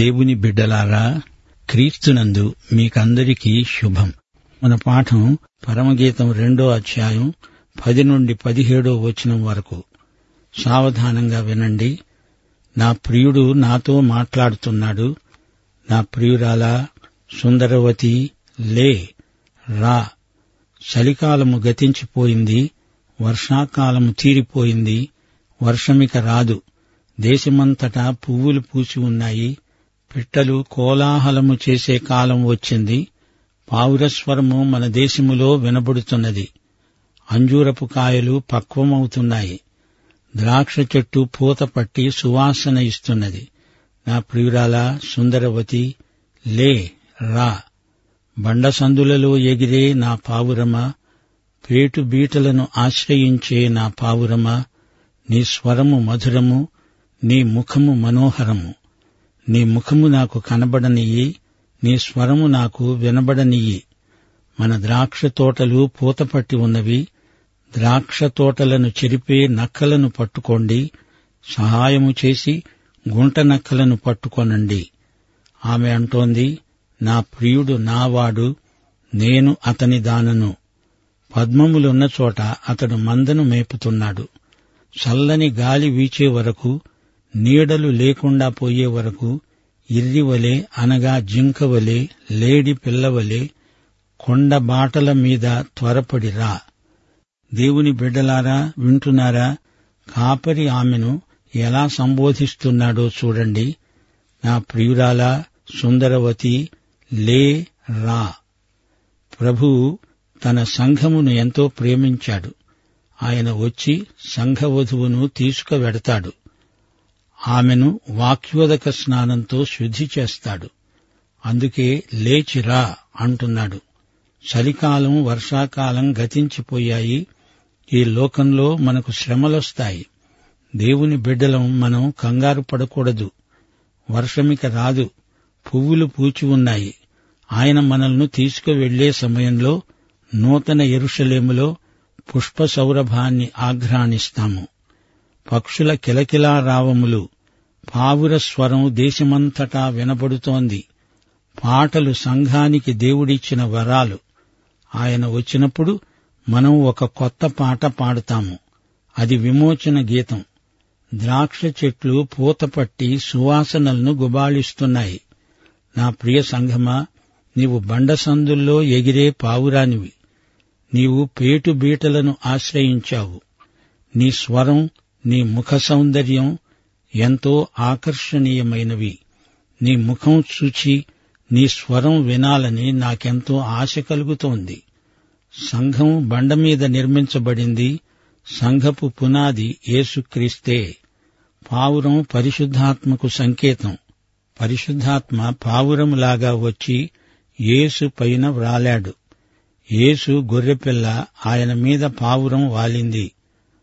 దేవుని బిడ్డలారా క్రీస్తునందు మీకందరికీ శుభం. మన పాఠం పరమగీతం రెండో అధ్యాయం పది నుండి పదిహేడో వచనం వరకు. సావధానంగా వినండి. నా ప్రియుడు నాతో మాట్లాడుతున్నాడు. నా ప్రియురాలా సుందరవతి లే రా. చలికాలము గతించిపోయింది. వర్షాకాలము తీరిపోయింది. వర్షమిక రాదు. దేశమంతటా పువ్వులు పూసి ఉన్నాయి. పిట్టలు కోలాహలము చేసే కాలం వచ్చింది. పావురస్వరము మన దేశములో వినబడుతున్నది. అంజూరపు కాయలు పక్వమవుతున్నాయి. ద్రాక్ష చెట్టు పూత పట్టి సువాసన ఇస్తున్నది. నా ప్రియురాల సుందరవతి లే రా. బండసందులలో ఎగిరే నా పావురమా పేటు బీటలను ఆశ్రయించే నా పావురమా నీ స్వరము మధురము నీ ముఖము మనోహరము. నీ ముఖము నాకు కనబడనియ్యి నీ స్వరము నాకు వినబడనియ్యి. మన ద్రాక్ష తోటలు పూతపట్టి ఉన్నవి ద్రాక్ష తోటలను చెరిపే నక్కలను పట్టుకోండి సహాయము చేసి గుంట నక్కలను పట్టుకొనండి. ఆమె అంటోంది నా ప్రియుడు నావాడు నేను అతని దానను. పద్మములున్న చోట అతడు మందను మేపుతున్నాడు. చల్లని గాలి వీచే వరకు నీడలు లేకుండా పోయే వరకు ఇర్రివలే అనగా జింకవలే లేడి పిల్లవలే కొండ బాటల మీద త్వరపడి రా. దేవుని బిడ్డలారా వింటున్నారా? కాపరి ఆమెను ఎలా సంబోధిస్తున్నాడో చూడండి. నా ప్రియురాలా సుందరవతి లే రా. ప్రభువు తన సంఘమును ఎంతో ప్రేమించాడు. ఆయన వచ్చి సంఘవధువును తీసుకువెడతాడు. ఆమెను వాక్యోదక స్నానంతో శుద్ధి చేస్తాడు. అందుకే లేచిరా అంటున్నాడు. చలికాలం వర్షాకాలం గతించిపోయాయి. ఈ లోకంలో మనకు శ్రమలొస్తాయి. దేవుని బిడ్డలం మనం కంగారు పడకూడదు. వర్షమిక రాదు. పువ్వులు పూచి ఉన్నాయి. ఆయన మనల్ని తీసుకువెళ్ళే సమయంలో నూతన ఎరుషలేములో పుష్ప సౌరభాన్ని ఆఘ్రాణిస్తాము. పక్షుల కిలకిలా రావములు. పావుర స్వరం దేశమంతటా వినబడుతోంది. పాటలు సంఘానికి దేవుడిచ్చిన వరాలు. ఆయన వచ్చినప్పుడు మనం ఒక కొత్త పాట పాడుతాము. అది విమోచన గీతం. ద్రాక్ష చెట్లు పూతపట్టి సువాసనలను గుబాళిస్తున్నాయి. నా ప్రియ సంఘమా నీవు బండసందుల్లో ఎగిరే పావురానివి. నీవు పేటు బీటలను ఆశ్రయించావు. నీ స్వరం నీ ముఖ సౌందర్యం ఎంతో ఆకర్షణీయమైనవి. నీ ముఖం చూచి నీ స్వరం వినాలని నాకెంతో ఆశ కలుగుతోంది. సంఘం బండ మీద నిర్మించబడింది. సంఘపు పునాది యేసుక్రీస్తే. పావురం పరిశుద్ధాత్మకు సంకేతం. పరిశుద్ధాత్మ పావురములాగా వచ్చి యేసు పైన వ్రాలాడు. యేసు గొర్రెపిల్ల ఆయన మీద పావురం వాలింది.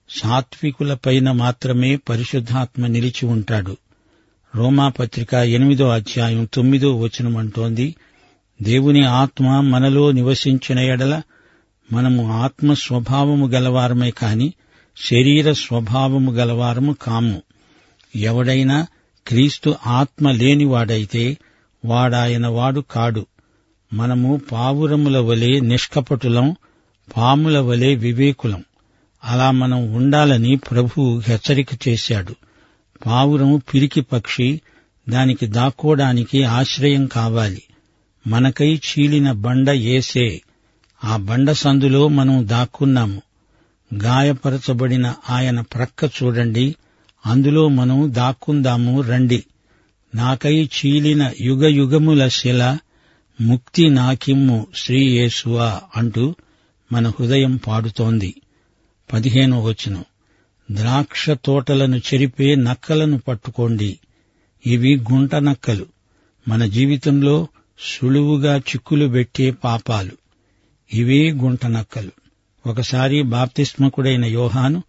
సాత్వికుల పైన మాత్రమే పరిశుద్ధాత్మ నిలిచి ఉంటాడు. రోమాపత్రిక ఎనిమిదో అధ్యాయం తొమ్మిదో వచనం అంటోంది దేవుని ఆత్మ మనలో నివసించిన ఎడల మనము ఆత్మ స్వభావము గలవారమే కాని శరీర స్వభావము గలవారము కాము. ఎవడైనా క్రీస్తు ఆత్మ లేనివాడైతే వాడాయన వాడు కాడు. మనము పావురముల వలె నిష్కపటులం పాముల వలె వివేకులం. అలా మనం ఉండాలని ప్రభువు హెచ్చరిక చేశాడు. పావురం పిరికి పక్షి దానికి దాక్కోడానికి ఆశ్రయం కావాలి. మనకై చీలిన బండ ఏసే. ఆ బండ సందులో మనం దాక్కున్నాము. గాయపరచబడిన ఆయన ప్రక్క చూడండి. అందులో మనం దాక్కుందాము రండి. నాకై చీలిన యుగ యుగముల శిల ముక్తి నాకిమ్ము శ్రీ యేసువా అంటూ మన హృదయం పాడుతోంది. పదిహేనో వచనం. ద్రాక్ష తోటలను చెరిపే నక్కలను పట్టుకోండి. ఇవి గుంట నక్కలు. మన జీవితంలో సులువుగా చిక్కులు పెట్టే పాపాలు. ఇవే గుంట నక్కలు. ఒకసారి బాప్తిస్మకుడైన యోహాను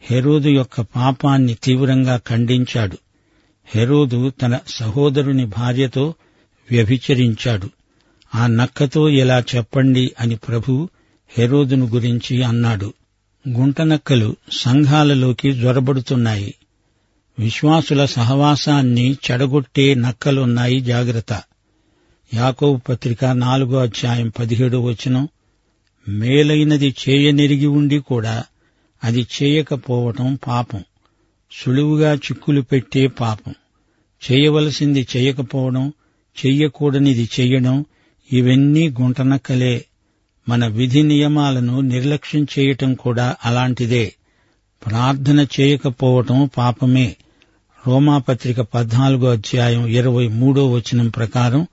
హెరోదు యొక్క పాపాన్ని తీవ్రంగా ఖండించాడు. హెరోదు తన సహోదరుని భార్యతో వ్యభిచరించాడు. ఆ నక్కతో ఇలా చెప్పండి అని ప్రభు హెరోదును గురించి అన్నాడు. గుంటనక్కలు సంఘాలలోకి జ్వరబడుతున్నాయి విశ్వాసుల సహవాసాన్ని చెడగొట్టే నక్కలున్నాయి జాగ్రత్త. యాకోబు పత్రిక నాలుగో అధ్యాయం పదిహేడో వచనం మేలైనది చేయనెరిగి ఉండి కూడా అది చేయకపోవటం పాపం. సులువుగా చిక్కులు పెట్టే పాపం. చేయవలసింది చేయకపోవడం చెయ్యకూడనిది చెయ్యడం ఇవన్నీ గుంటనక్కలే మన విధి నియమాలను నిర్లక్ష్యం చేయటం కూడా అలాంటిదే. ప్రార్థన చేయకపోవటం పాపమే. రోమాపత్రిక పద్నాలుగో అధ్యాయం ఇరవై మూడో వచనం ప్రకారం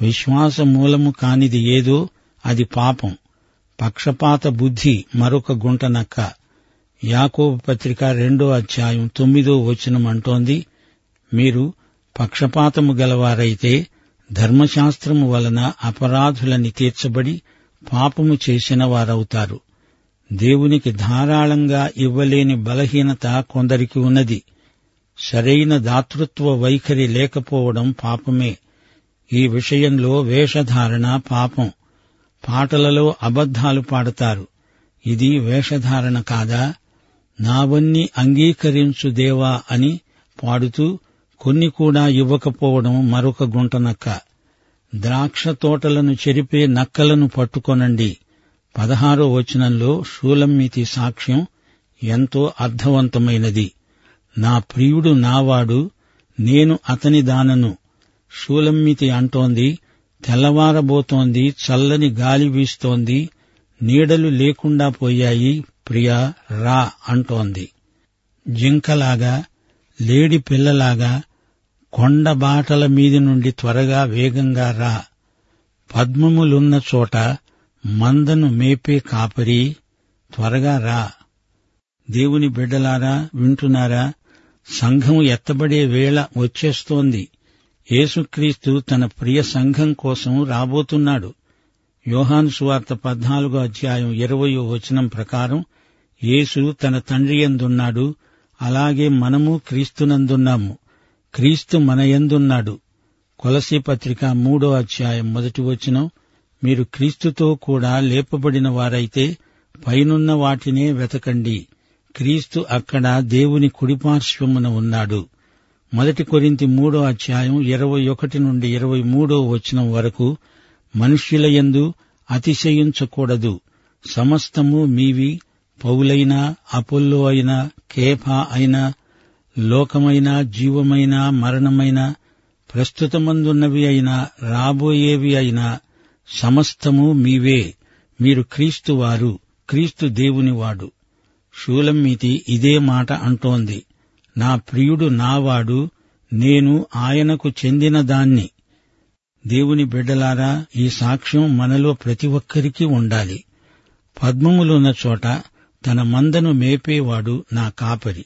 విశ్వాస మూలము కానిది ఏదో అది పాపం. పక్షపాత బుద్ధి మరొక గుంటనక్క యాకోబు పత్రిక రెండో అధ్యాయం తొమ్మిదో వచనం అంటోంది మీరు పక్షపాతము గలవారైతే ధర్మశాస్త్రము వలన అపరాధులని తీర్చబడి పాపము చేసిన వారవుతారు. దేవునికి ధారాళంగా ఇవ్వలేని బలహీనత కొందరికి ఉన్నది. సరైన దాతృత్వ వైఖరి లేకపోవడం పాపమే. ఈ విషయంలో వేషధారణ పాపం. పాటలలో అబద్ధాలు పాడతారు. ఇది వేషధారణ కాదా? నావన్నీ అంగీకరించు దేవా అని పాడుతూ కొన్ని కూడా ఇవ్వకపోవడం మరొక గుంటనక్క. ద్రాక్ష తోటలను చెరిపే నక్కలను పట్టుకొనండి. పదహారో వచనంలో షూలమ్మితి సాక్ష్యం ఎంతో అర్థవంతమైనది. నా ప్రియుడు నావాడు నేను అతని దానను. షూలమ్మితి అంటోంది తెల్లవారబోతోంది చల్లని గాలి వీస్తోంది నీడలు లేకుండా పోయాయి ప్రియా రా అంటోంది. జింకలాగా లేడి పిల్లలాగా కొండ బాటల మీది నుండి త్వరగా వేగంగా రా. పద్మములున్న చోట మందను మేపే కాపరి త్వరగా రా. దేవుని బిడ్డలారా వింటున్నారా? సంఘం ఎత్తబడే వేళ వచ్చేస్తోంది. యేసుక్రీస్తు తన ప్రియ సంఘం కోసం రాబోతున్నాడు. యోహాను సువార్త పద్నాలుగో అధ్యాయం ఇరవయో వచనం ప్రకారం యేసు తన తండ్రి యందున్నాడు. అలాగే మనము క్రీస్తునందున్నాము. క్రీస్తు మన యందున్నాడు. కొలసీ పత్రిక మూడో అధ్యాయం మొదటి వచనం మీరు క్రీస్తుతో కూడా లేపబడిన వారైతే పైనున్న వాటినే వెతకండి. క్రీస్తు అక్కడ దేవుని కుడిపార్శ్వమున ఉన్నాడు. మొదటి కొరింతి మూడో అధ్యాయం ఇరవై ఒకటి నుండి ఇరవై మూడో వచనం వరకు మనుష్యులయందు అతిశయించకూడదు. సమస్తము మీవి పౌలైనా అపోల్లో అయినా కేఫా అయినా లోకమైన జీవమైన మరణమైన ప్రస్తుతమందున్నవి అయినా రాబోయేవి అయినా సమస్తము మీవే. మీరు క్రీస్తువారు క్రీస్తు దేవునివాడు షూలమ్మీతి ఇదే మాట అంటోంది. నా ప్రియుడు నావాడు నేను ఆయనకు చెందిన దాన్ని. దేవుని బిడ్డలారా ఈ సాక్ష్యం మనలో ప్రతి ఒక్కరికి ఉండాలి. పద్మములున్న చోట తన మందను మేపేవాడు నా కాపరి.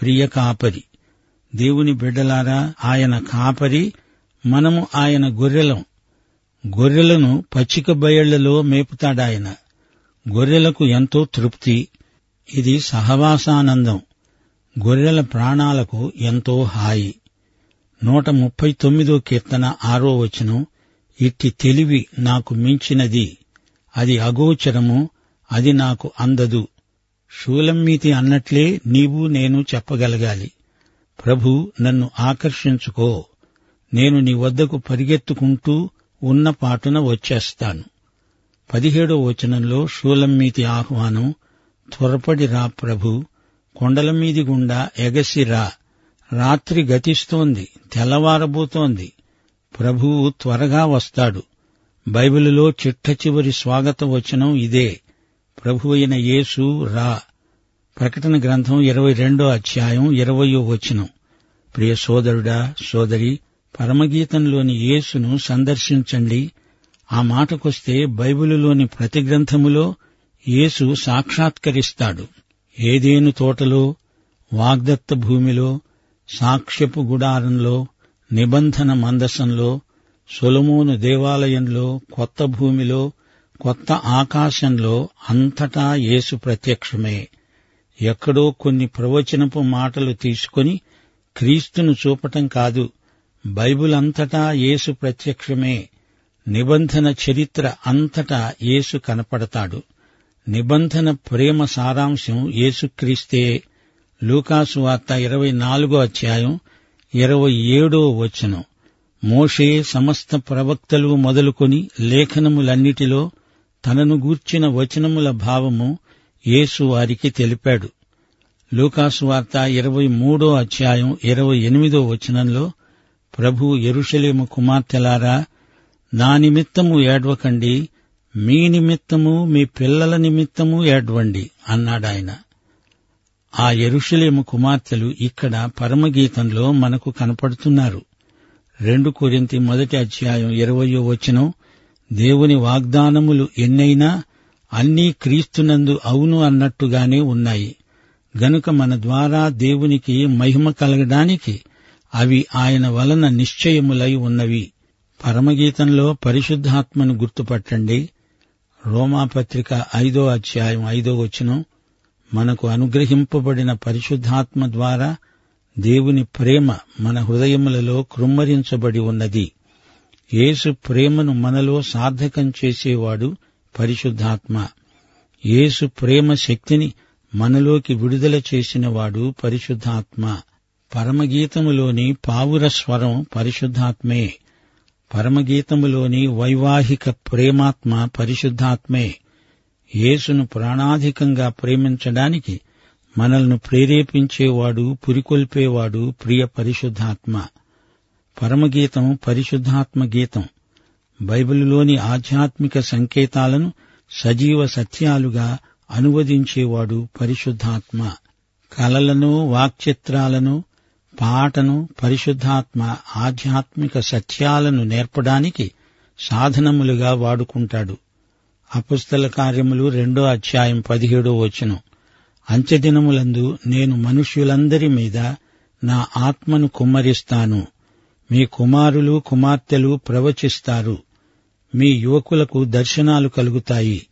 ప్రియ కాపరి. దేవుని బిడ్డలారా ఆయన కాపరి మనము ఆయన గొర్రెలం. గొర్రెలను పచ్చిక బయళ్ళలో మేపుతాడాయన. గొర్రెలకు ఎంతో తృప్తి. ఇది సహవాసానందం. గొర్రెల ప్రాణాలకు ఎంతో హాయి. నూట ముప్పై తొమ్మిదో కీర్తన ఆరో వచనం ఇట్టి తెలివి నాకు మించినది. అది అగోచరము. అది నాకు అందదు. షూలమ్మీతి అన్నట్లే నీవు నేను చెప్పగలగాలి. ప్రభు నన్ను ఆకర్షించుకో. నేను నీ వద్దకు పరిగెత్తుకుంటూ ఉన్న పాటున వచ్చేస్తాను. పదిహేడో వచనంలో షూలమ్మీతి ఆహ్వానం త్వరపడి రా ప్రభు కొండల మీది గుండా ఎగసి రా. రాత్రి గతిస్తోంది తెల్లవారబోతోంది. ప్రభువు త్వరగా వస్తాడు. బైబిలులో చిట్ట చివరి స్వాగత వచనం ఇదే. ప్రభు అయిన యేసు రా. ప్రకటన గ్రంథం ఇరవై రెండో అధ్యాయం ఇరవయో వచనం. ప్రియ సోదరుడా సోదరి పరమగీతంలోని యేసును సందర్శించండి. ఆ మాటకొస్తే బైబిలులోని ప్రతి గ్రంథములో యేసు సాక్షాత్కరిస్తాడు. ఏదేను తోటలో వాగ్దత్త భూమిలో సాక్ష్యపు గుడారంలో నిబంధన మందసంలో సొలమోను దేవాలయంలో కొత్త భూమిలో కొత్త ఆకాశంలో అంతటా యేసు ప్రత్యక్షమే. ఎక్కడో కొన్ని ప్రవచనపు మాటలు తీసుకొని క్రీస్తును చూపటం కాదు బైబిల్ అంతటా యేసు ప్రత్యక్షమే. నిబంధన చరిత్ర అంతటా యేసు కనపడతాడు. నిబంధన ప్రేమ సారాంశం యేసుక్రీస్తే. లూకాసు వార్త ఇరవై నాలుగో అధ్యాయం ఇరవై ఏడో వచనం. మోషే సమస్త ప్రవక్తలు మొదలుకొని లేఖనములన్నిటిలో తనను గూర్చిన వచనముల భావము యేసు వారికి తెలిపాడు. లూకాసు వార్త ఇరవై మూడో అధ్యాయం ఇరవై ఎనిమిదో వచనంలో ప్రభు ఎరుషలేము కుమార్తెలారా నా నిమిత్తము ఏడ్వకండి మీ నిమిత్తము మీ పిల్లల నిమిత్తము ఏడ్వండి అన్నాడాయన. ఆ ఎరుషలేము కుమార్తెలు ఇక్కడ పరమగీతంలో మనకు కనపడుతున్నారు. రెండు కొరింతి మొదటి అధ్యాయం ఇరవయో వచనం దేవుని వాగ్దానములు ఎన్నైనా అన్నీ క్రీస్తునందు అవును అన్నట్టుగానే ఉన్నాయి. గనుక మన ద్వారా దేవునికి మహిమ కలగడానికి అవి ఆయన వలన నిశ్చయములై ఉన్నవి. పరమగీతంలో పరిశుద్ధాత్మను గుర్తుపట్టండి. రోమాపత్రిక ఐదో అధ్యాయం ఐదో వచనం. మనకు అనుగ్రహింపబడిన పరిశుద్ధాత్మ ద్వారా దేవుని ప్రేమ మన హృదయములలో కృమ్మరించబడి ఉన్నది. యేసు ప్రేమను మనలో సార్థకం చేసేవాడు పరిశుద్ధాత్మ. యేసు ప్రేమ శక్తిని మనలోకి విడుదల చేసినవాడు పరిశుద్ధాత్మ. పరమగీతములోని పావుర స్వరం పరిశుద్ధాత్మే. పరమగీతములోని వైవాహిక ప్రేమాత్మ పరిశుద్ధాత్మే. యేసును ప్రాణాధికంగా ప్రేమించడానికి మనల్ని ప్రేరేపించేవాడు పురికొల్పేవాడు ప్రియ పరిశుద్ధాత్మ. పరమగీతం పరిశుద్ధాత్మ గీతం బైబిలులోని ఆధ్యాత్మిక సంకేతాలను సజీవ సత్యాలుగా అనువదించేవాడు పరిశుద్ధాత్మ. కలలను వాక్చిత్రాలను పాటను పరిశుద్ధాత్మ ఆధ్యాత్మిక సత్యాలను నేర్పడానికి సాధనములుగా వాడుకుంటాడు. అపుస్తల కార్యములు రెండో అధ్యాయం పదిహేడో వచనం. అంత్యదినములందు నేను మనుష్యులందరి మీద నా ఆత్మను కుమ్మరిస్తాను. మీ కుమారులు కుమార్తెలు ప్రవచిస్తారు. మీ యువకులకు దర్శనాలు కలుగుతాయి.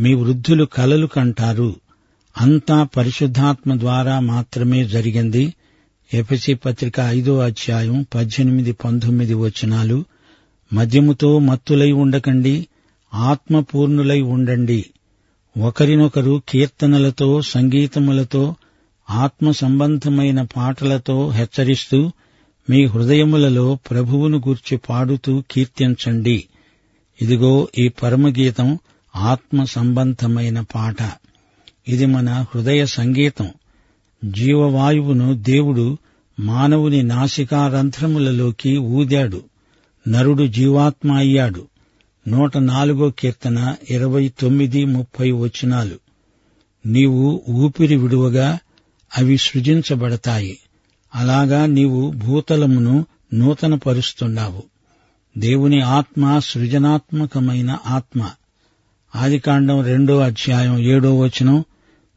మీ వృద్ధులు కలలు కంటారు. అంతా పరిశుద్ధాత్మ ద్వారా మాత్రమే జరిగింది. ఎఫసి పత్రిక ఐదో అధ్యాయం పద్దెనిమిది పంతొమ్మిది వచనాలు. మద్యముతో మత్తులై ఉండకండి. ఆత్మపూర్ణులై ఉండండి. ఒకరినొకరు కీర్తనలతో సంగీతములతో ఆత్మ సంబంధమైన పాటలతో హెచ్చరిస్తూ మీ హృదయములలో ప్రభువును గూర్చి పాడుతూ కీర్తించండి. ఇదిగో ఈ పరమగీతం ఆత్మ సంబంధమైన పాట. ఇది మన హృదయ సంగీతం. జీవవాయువును దేవుడు మానవుని నాసికారంధ్రములలోకి ఊదాడు. నరుడు జీవాత్మ అయ్యాడు. నూట నాలుగో కీర్తన ఇరవై తొమ్మిది ముప్పై వచనాలు. నీవు ఊపిరి విడువగా అవి సృజించబడతాయి. అలాగా నీవు భూతలమును నూతనపరుస్తున్నావు దేవుని ఆత్మ సృజనాత్మకమైన ఆత్మ. ఆదికాండం రెండో అధ్యాయం ఏడో వచనం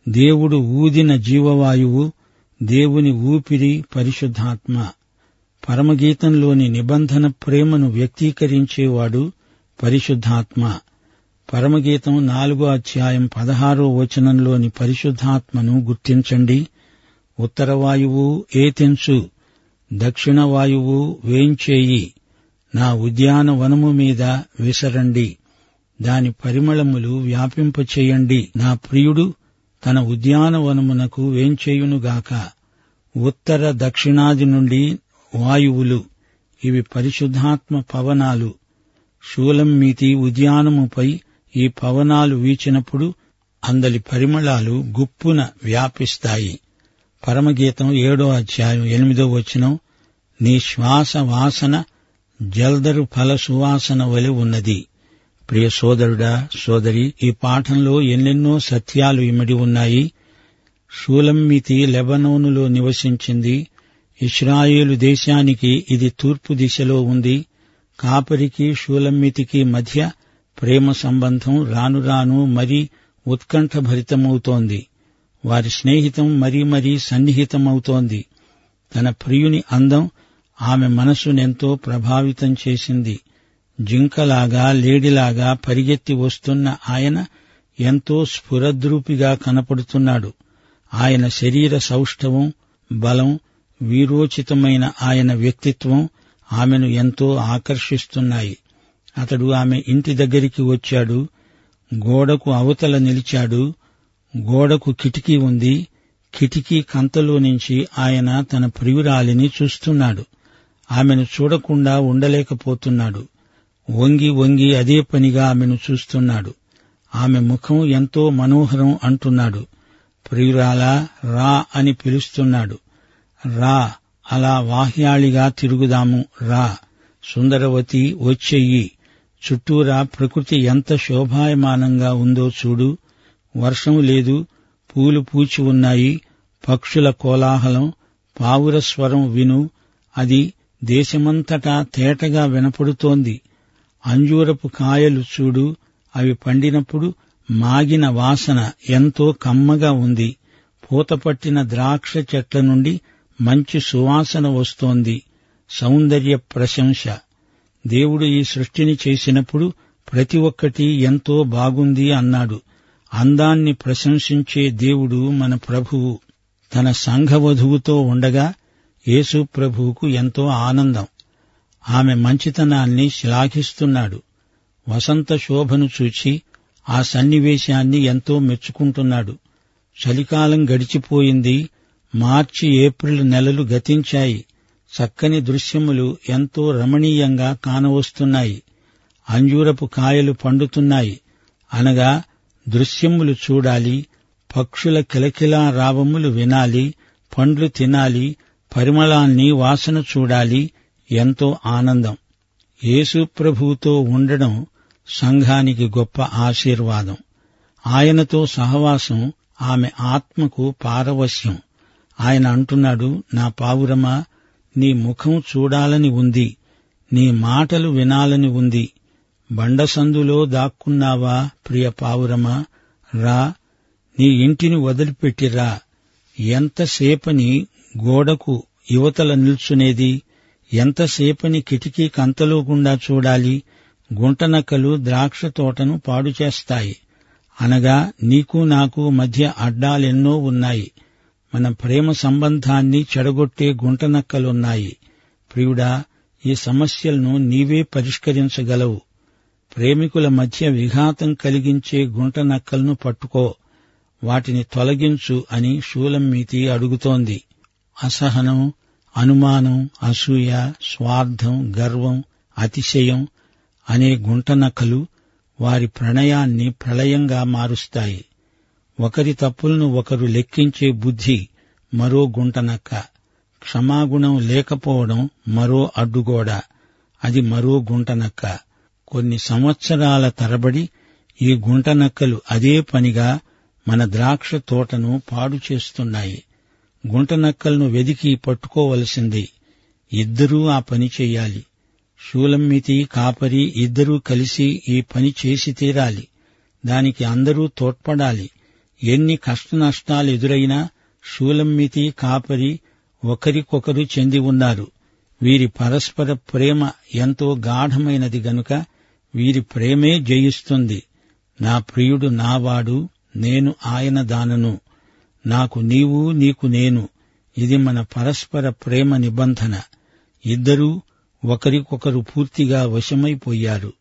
దేవుడు ఊదిన జీవవాయువు దేవుని ఊపిరి పరిశుద్ధాత్మ. పరమగీతంలోని నిబంధన ప్రేమను వ్యక్తీకరించేవాడు పరిశుద్ధాత్మ. పరమగీతం నాలుగో అధ్యాయం పదహారో వచనంలోని పరిశుద్ధాత్మను గుర్తించండి. ఉత్తరవాయువు ఏతెన్సు దక్షిణ వాయువు వేంచేయి నా ఉద్యానవనము మీద విసరండి. దాని పరిమళములు వ్యాపింపచేయండి. నా ప్రియుడు తన ఉద్యానవనమునకు వేంచేయునుగాక ఉత్తర దక్షిణాది నుండి వాయువులు ఇవి పరిశుద్ధాత్మ పవనాలు. శూలంమీతి ఉద్యానముపై ఈ పవనాలు వీచినప్పుడు అందలి పరిమళాలు గుప్పున వ్యాపిస్తాయి. పరమగీతం ఏడో అధ్యాయం ఎనిమిదో వచనం నీ శ్వాస వాసన జల్దరు ఫల సువాసన వలె ఉన్నది. ప్రియ సోదరుడా సోదరి ఈ పాఠంలో ఎన్నెన్నో సత్యాలు ఇమిడి ఉన్నాయి. షూలమ్మితి లెబనోనులో నివసించింది. ఇస్రాయేలు దేశానికి ఇది తూర్పు దిశలో ఉంది. కాపరికి షూలమ్మితికి మధ్య ప్రేమ సంబంధం రాను రాను మరీ ఉత్కంఠభరితమవుతోంది. వారి స్నేహితం మరీ మరీ సన్నిహితమవుతోంది. తన ప్రియుని అందం ఆమె మనసునెంతో ప్రభావితం చేసింది. జింకలాగా లేడిలాగా పరిగెత్తి వస్తున్న ఆయన ఎంతో స్ఫురద్రూపిగా కనపడుతున్నాడు. ఆయన శరీర సౌష్ఠవం బలం వీరోచితమైన ఆయన వ్యక్తిత్వం ఆమెను ఎంతో ఆకర్షిస్తున్నాయి. అతడు ఆమె ఇంటి దగ్గరికి వచ్చాడు. గోడకు అవతల నిలిచాడు. గోడకు కిటికీ ఉంది. కిటికీ కంతలో నుంచి ఆయన తన ప్రియురాలిని చూస్తున్నాడు. ఆమెను చూడకుండా ఉండలేకపోతున్నాడు. వంగి వంగి అదే పనిగా ఆమెను చూస్తున్నాడు. ఆమె ముఖం ఎంతో మనోహరం అంటున్నాడు. ప్రియురాలా రా అని పిలుస్తున్నాడు. రా అలా వాహ్యాళిగా తిరుగుదాము రా. సుందరవతి వచ్చెయ్యి. చుట్టూరా ప్రకృతి ఎంత శోభాయమానంగా ఉందో చూడు. వర్షం లేదు పూలు పూచి ఉన్నాయి పక్షుల కోలాహలం పావుర స్వరం విను అది దేశమంతటా తేటగా వినపడుతోంది. అంజూరపు కాయలు చూడు అవి పండినప్పుడు మాగిన వాసన ఎంతో కమ్మగా ఉంది. పూతపట్టిన ద్రాక్ష చెట్ల నుండి మంచి సువాసన వస్తోంది. సౌందర్య ప్రశంస. దేవుడు ఈ సృష్టిని చేసినప్పుడు ప్రతి ఒక్కటి ఎంతో బాగుంది అన్నాడు. అందాన్ని ప్రశంసించే దేవుడు మన ప్రభువు తన సంఘవధువుతో ఉండగా యేసు ప్రభువుకు ఎంతో ఆనందం. ఆమె మంచితనాన్ని శ్లాఘిస్తున్నాడు. వసంత శోభను చూచి ఆ సన్నివేశాన్ని ఎంతో మెచ్చుకుంటున్నాడు. చలికాలం గడిచిపోయింది. మార్చి ఏప్రిల్ నెలలు గతించాయి. చక్కని దృశ్యములు ఎంతో రమణీయంగా కానవస్తున్నాయి. అంజూరపు కాయలు పండుతున్నాయి. అనగా దృశ్యములు చూడాలి పక్షుల కిలకిలా రావములు వినాలి పండ్లు తినాలి పరిమళాన్ని వాసన చూడాలి ఎంతో ఆనందం. యేసుప్రభువుతో ఉండడం సంఘానికి గొప్ప ఆశీర్వాదం. ఆయనతో సహవాసం ఆమె ఆత్మకు పారవశ్యం. ఆయన అంటున్నాడు నా పావురమా నీ ముఖం చూడాలని ఉంది నీ మాటలు వినాలని ఉంది బండసందులో దాక్కున్నావా ప్రియ పావురమా? రా నీ ఇంటిని వదిలిపెట్టిరా ఎంతసేపని గోడకు యువతల నిల్చునేది? ఎంతసేపని కిటికీ కంతలోకుండా చూడాలి? గుంటనక్కలు ద్రాక్ష తోటను పాడు చేస్తాయి. అనగా నీకు నాకు మధ్య అడ్డాలెన్నో ఉన్నాయి. మన ప్రేమ సంబంధాన్ని చెడగొట్టే గుంటనక్కలున్నాయి. ప్రియుడా ఈ సమస్యలను నీవే పరిష్కరించగలవు. ప్రేమికుల మధ్య విఘాతం కలిగించే గుంట నక్కలను పట్టుకో వాటిని తొలగించు అని షూలమ్మీతి అడుగుతోంది. అసహనం అనుమానం అసూయ స్వార్థం గర్వం అతిశయం అనే గుంటనక్కలు వారి ప్రణయాన్ని ప్రళయంగా మారుస్తాయి. ఒకరి తప్పులను ఒకరు లెక్కించే బుద్ధి మరో గుంటనక్క క్షమాగుణం లేకపోవడం మరో అడ్డుగోడ. అది మరో గుంటనక్క కొన్ని సంవత్సరాల తరబడి ఈ గుంటనక్కలు అదే పనిగా మన ద్రాక్ష తోటను పాడు చేస్తున్నాయి. గుంటనక్కలను వెదికి పట్టుకోవలసింది ఇద్దరూ ఆ పని చెయ్యాలి శూలమ్మితి కాపరి ఇద్దరూ కలిసి ఈ పని చేసి తీరాలి. దానికి అందరూ తోడ్పడాలి. ఎన్ని కష్టనష్టాలు ఎదురైనా శూలమ్మితి కాపరి ఒకరికొకరు చెంది ఉన్నారు. వీరి పరస్పర ప్రేమ ఎంతో గాఢమైనది గనుక వీరి ప్రేమే జయిస్తుంది. నా ప్రియుడు నావాడు నేను ఆయన దానను. నాకు నీవు నీకు నేను. ఇది మన పరస్పర ప్రేమ నిబంధన. ఇద్దరూ ఒకరికొకరు పూర్తిగా వశమైపోయారు.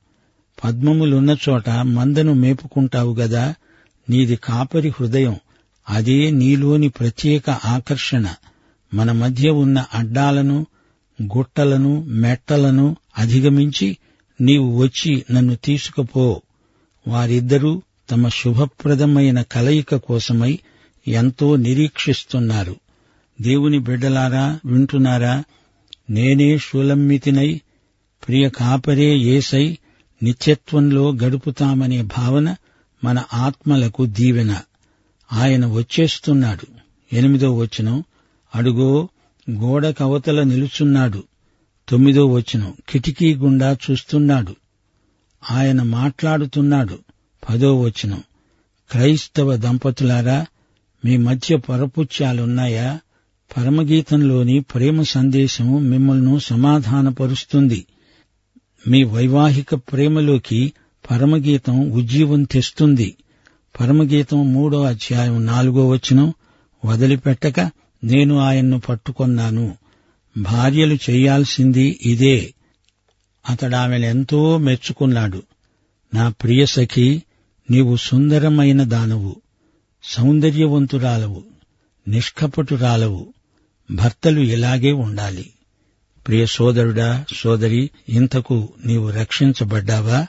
పద్మములున్న చోట మందను మేపుకుంటావు గదా నీది కాపరి హృదయం. అదే నీలోని ప్రత్యేక ఆకర్షణ. మన మధ్య ఉన్న అడ్డాలను గుట్టలను మెట్టలను అధిగమించి నీవు వచ్చి నన్ను తీసుకుపో. వారిద్దరూ తమ శుభప్రదమైన కలయిక కోసమై ఎంతో నిరీక్షిస్తున్నారు. దేవుని బిడ్డలారా వింటున్నారా? నేనే షూలమ్మితినై ప్రియ కాపరే ఏసై నిత్యత్వంలో గడుపుతామనే భావన మన ఆత్మలకు దీవెన. ఆయన వచ్చేస్తున్నాడు. ఎనిమిదో వచనం. అడుగో గోడ కవతల నిలుచున్నాడు. తొమ్మిదో వచనం. కిటికీ గుండా చూస్తున్నాడు. ఆయన మాట్లాడుతున్నాడు. పదో వచనం. క్రైస్తవ దంపతులారా మీ మధ్య పరపుత్యాలున్నాయా పరమగీతంలోని ప్రేమ సందేశం మిమ్మల్ని సమాధానపరుస్తుంది. మీ వైవాహిక ప్రేమలోకి పరమగీతం ఉజ్జీవం తెస్తుంది. పరమగీతం మూడో అధ్యాయం నాలుగో వచనం. వదిలిపెట్టక నేను ఆయన్ను పట్టుకొన్నాను. భార్యలు చేయాల్సింది ఇదే. అతడామెనెంతో మెచ్చుకున్నాడు. నా ప్రియ సఖి నీవు సుందరమైన దానవు సౌందర్యవంతురాలవు నిష్కపటురాలవు. భర్తలు ఇలాగే ఉండాలి. ప్రియ సోదరుడా సోదరి ఇంతకు నీవు రక్షించబడ్డావా?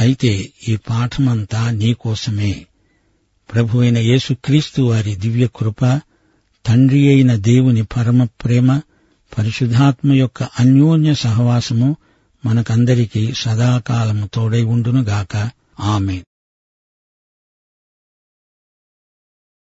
అయితే ఈ పాఠమంతా నీకోసమే ప్రభు అయిన యేసుక్రీస్తు వారి దివ్య కృప తండ్రి అయిన దేవుని పరమ ప్రేమ పరిశుద్ధాత్మ యొక్క అన్యోన్య సహవాసము మనకందరికీ సదాకాలము తోడై ఉండునుగాక. ఆమె